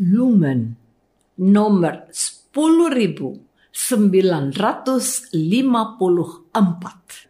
Lumen nomor 10954.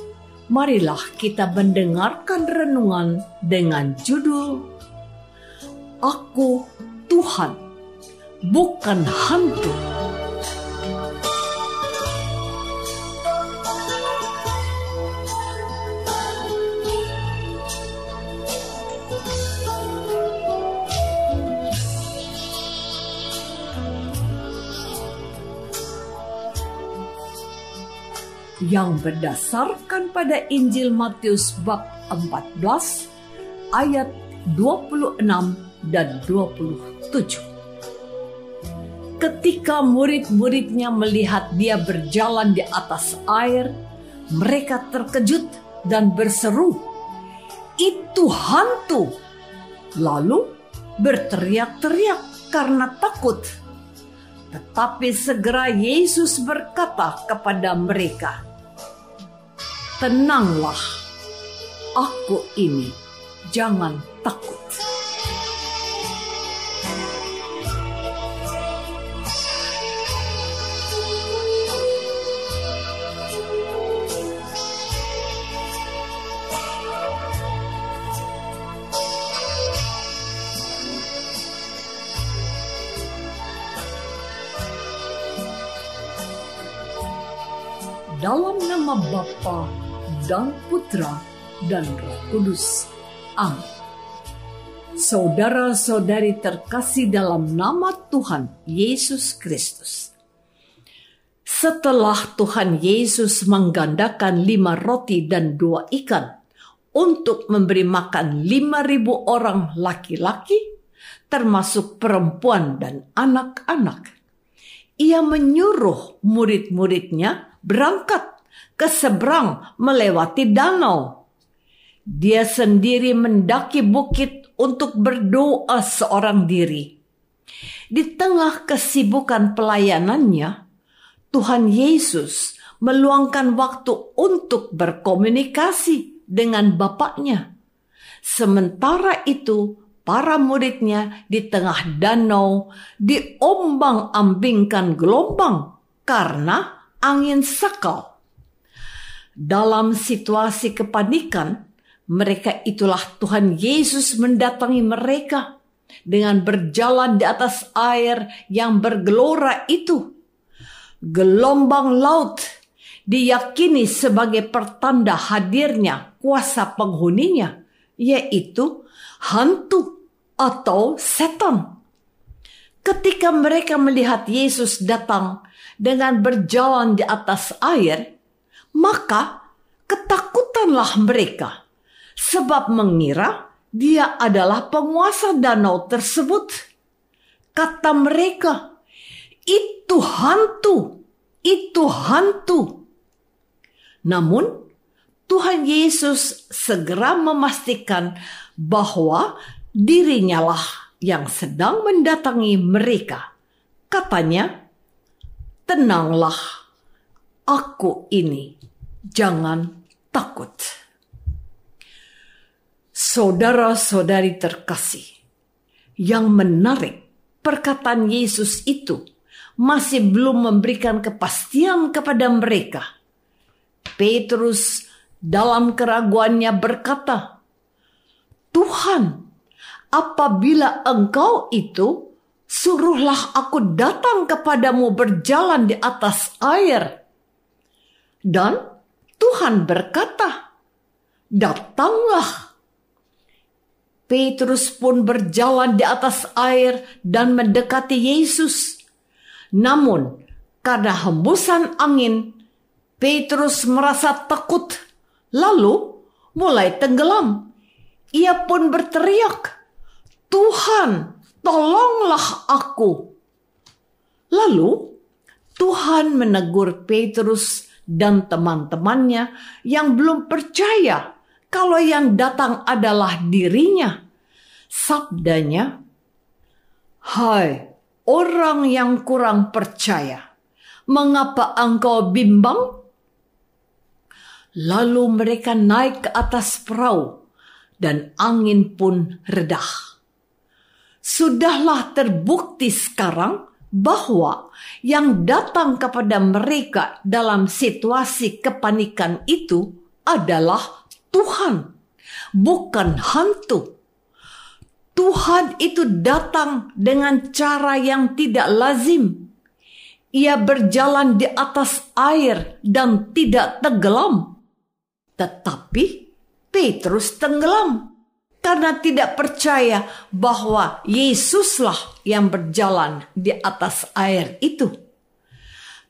marilah kita mendengarkan renungan dengan judul Aku Tuhan, bukan hantu. Yang berdasarkan pada Injil Matius bab 14 ayat 26 dan 27. Ketika murid-muridnya melihat dia berjalan di atas air, mereka terkejut dan berseru, "Itu hantu!" Lalu berteriak-teriak karena takut. Tetapi segera Yesus berkata kepada mereka, Tenanglah, aku ini, jangan takut. Dalam nama Bapa dan Putra dan Roh Kudus. Amin. Saudara-saudari terkasih dalam nama Tuhan Yesus Kristus. Setelah Tuhan Yesus menggandakan lima roti dan dua ikan untuk memberi makan lima ribu orang laki-laki, termasuk perempuan dan anak-anak, ia menyuruh murid-muridnya berangkat ke seberang melewati danau. Dia sendiri mendaki bukit untuk berdoa seorang diri. Di tengah kesibukan pelayanannya, Tuhan Yesus meluangkan waktu untuk berkomunikasi dengan Bapaknya. Sementara itu, para muridnya di tengah danau diombang-ambingkan gelombang karena angin sekal. Dalam situasi kepanikan, mereka itulah Tuhan Yesus mendatangi mereka dengan berjalan di atas air yang bergelora itu. Gelombang laut diyakini sebagai pertanda hadirnya kuasa penghuninya, yaitu hantu atau setan. Ketika mereka melihat Yesus datang dengan berjalan di atas air, maka ketakutanlah mereka, sebab mengira dia adalah penguasa danau tersebut. Kata mereka, "Itu hantu, itu hantu." Namun, Tuhan Yesus segera memastikan bahwa dirinya lah yang sedang mendatangi mereka. Katanya, "Tenanglah, aku ini, jangan takut." Saudara-saudari terkasih, yang menarik perkataan Yesus itu masih belum memberikan kepastian kepada mereka. Petrus dalam keraguannya berkata, "Tuhan, apabila Engkau itu, suruhlah aku datang kepadamu berjalan di atas air." Dan Tuhan berkata, "Datanglah." Petrus pun berjalan di atas air dan mendekati Yesus. Namun, karena hembusan angin, Petrus merasa takut, lalu mulai tenggelam. Ia pun berteriak, "Tuhan, tolonglah aku!" Lalu Tuhan menegur Petrus dan teman-temannya yang belum percaya kalau yang datang adalah dirinya. Sabdanya, Hai orang yang kurang percaya, mengapa engkau bimbang? Lalu mereka naik ke atas perahu dan angin pun redah. Sudahlah terbukti sekarang bahwa yang datang kepada mereka dalam situasi kepanikan itu adalah Tuhan, bukan hantu. Tuhan itu datang dengan cara yang tidak lazim. Ia berjalan di atas air dan tidak tenggelam. Tetapi Petrus tenggelam karena tidak percaya bahwa Yesuslah yang berjalan di atas air itu.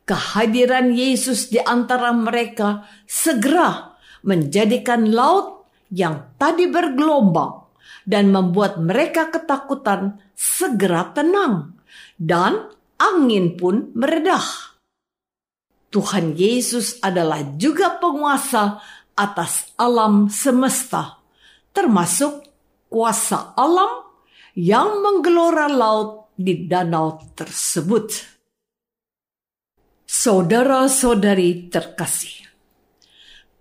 Kehadiran Yesus di antara mereka segera menjadikan laut yang tadi bergelombang dan membuat mereka ketakutan segera tenang dan angin pun meredah. Tuhan Yesus adalah juga penguasa atas alam semesta, termasuk kuasa alam yang menggelora laut di danau tersebut. Saudara-saudari terkasih,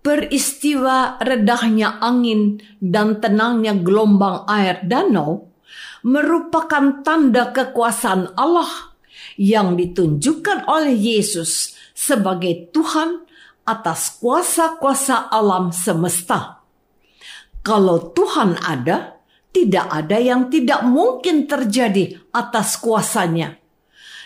peristiwa redahnya angin dan tenangnya gelombang air danau merupakan tanda kekuasaan Allah yang ditunjukkan oleh Yesus sebagai Tuhan atas kuasa-kuasa alam semesta. Kalau Tuhan ada, tidak ada yang tidak mungkin terjadi atas kuasanya.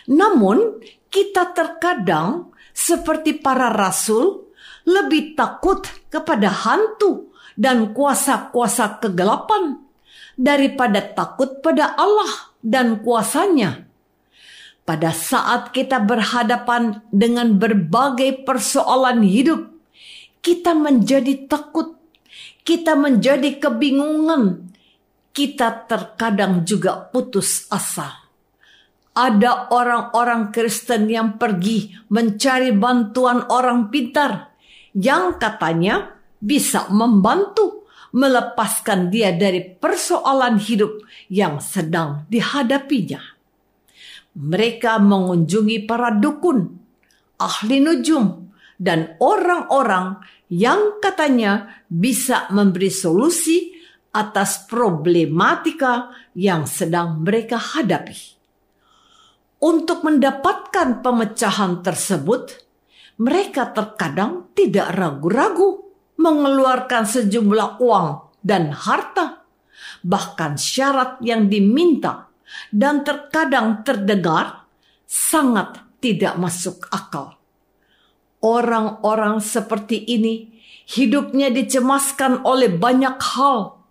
Namun, kita terkadang seperti para rasul lebih takut kepada hantu dan kuasa-kuasa kegelapan daripada takut pada Allah dan kuasanya. Pada saat kita berhadapan dengan berbagai persoalan hidup, kita menjadi takut, kita menjadi kebingungan, kita terkadang juga putus asa. Ada orang-orang Kristen yang pergi mencari bantuan orang pintar yang katanya bisa membantu melepaskan dia dari persoalan hidup yang sedang dihadapinya. Mereka mengunjungi para dukun, ahli nujum, dan orang-orang yang katanya bisa memberi solusi atas problematika yang sedang mereka hadapi. Untuk mendapatkan pemecahan tersebut, mereka terkadang tidak ragu-ragu mengeluarkan sejumlah uang dan harta, bahkan syarat yang diminta, dan terkadang terdengar sangat tidak masuk akal. Orang-orang seperti ini hidupnya dicemaskan oleh banyak hal,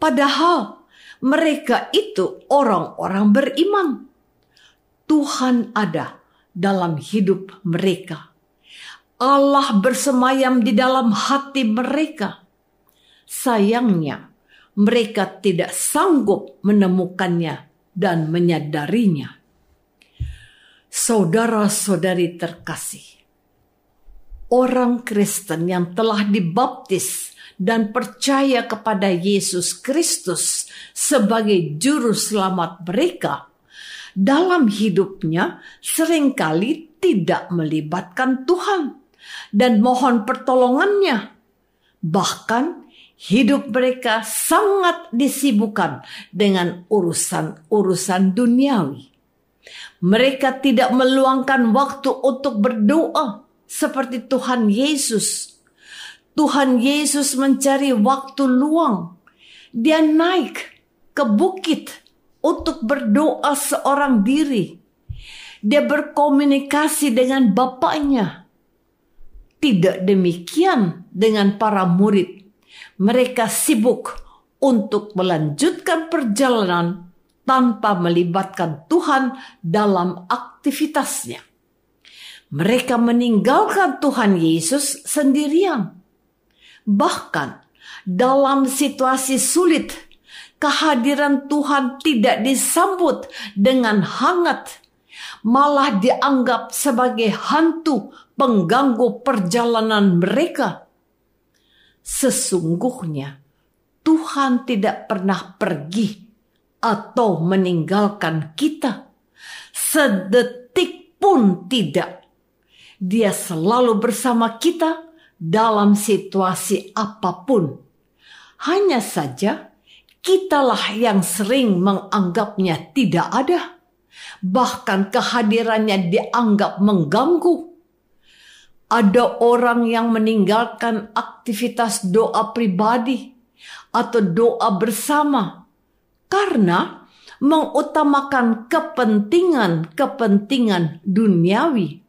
padahal mereka itu orang-orang beriman. Tuhan ada dalam hidup mereka Allah bersemayam di dalam hati mereka. Sayangnya, mereka tidak sanggup menemukannya dan menyadarinya. Saudara-saudari terkasih, orang Kristen yang telah dibaptis dan percaya kepada Yesus Kristus sebagai juru selamat mereka, dalam hidupnya sering kali tidak melibatkan Tuhan dan mohon pertolongannya. Bahkan hidup mereka sangat disibukkan dengan urusan-urusan duniawi. Mereka tidak meluangkan waktu untuk berdoa seperti Tuhan Yesus. Tuhan Yesus mencari waktu luang. Dia naik ke bukit untuk berdoa seorang diri. Dia berkomunikasi dengan Bapaknya. Tidak demikian dengan para murid. Mereka sibuk untuk melanjutkan perjalanan tanpa melibatkan Tuhan dalam aktivitasnya. Mereka meninggalkan Tuhan Yesus sendirian. Bahkan dalam situasi sulit, kehadiran Tuhan tidak disambut dengan hangat, malah dianggap sebagai hantu pengganggu perjalanan mereka. Sesungguhnya Tuhan tidak pernah pergi atau meninggalkan kita. Sedetik pun tidak. Dia selalu bersama kita dalam situasi apa pun. Hanya saja kitalah yang sering menganggapnya tidak ada. Bahkan kehadirannya dianggap mengganggu ada orang yang meninggalkan aktivitas doa pribadi atau doa bersama karena mengutamakan kepentingan-kepentingan duniawi.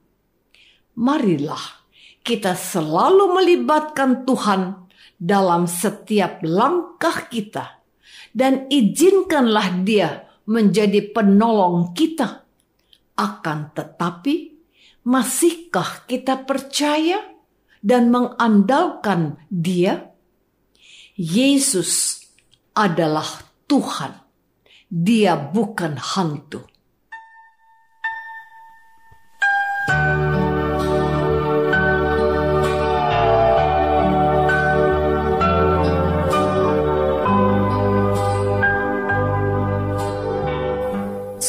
Marilah kita selalu melibatkan Tuhan dalam setiap langkah kita dan izinkanlah Dia menjadi penolong kita. Akan tetapi, Masihkah kita percaya dan mengandalkan Dia? Yesus adalah Tuhan. Dia bukan hantu.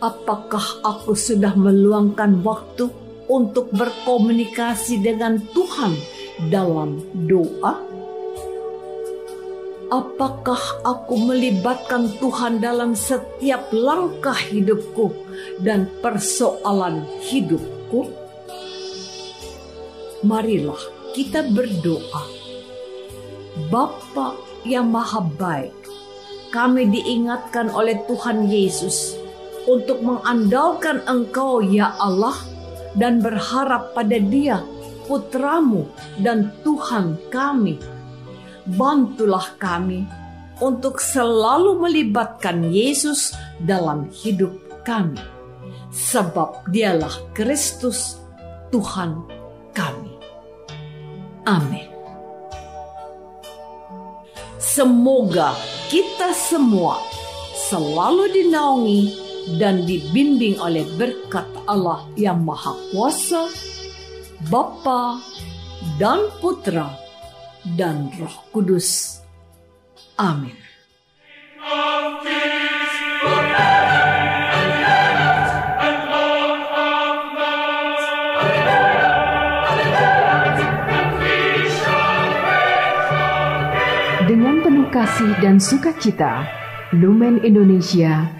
Apakah aku sudah meluangkan waktu untuk berkomunikasi dengan Tuhan dalam doa? Apakah aku melibatkan Tuhan dalam setiap langkah hidupku dan persoalan hidupku? Marilah kita berdoa. Bapa yang maha baik, kami diingatkan oleh Tuhan Yesus untuk mengandalkan Engkau, ya Allah, dan berharap pada Dia, Putramu dan Tuhan kami. Bantulah kami untuk selalu melibatkan Yesus dalam hidup kami, sebab Dialah Kristus, Tuhan kami. Amin. Semoga kita semua selalu dinaungi dan dibimbing oleh berkat Allah yang Maha Kuasa, Bapa dan Putra dan Roh Kudus. Amin. Dengan penuh kasih dan sukacita, Lumen Indonesia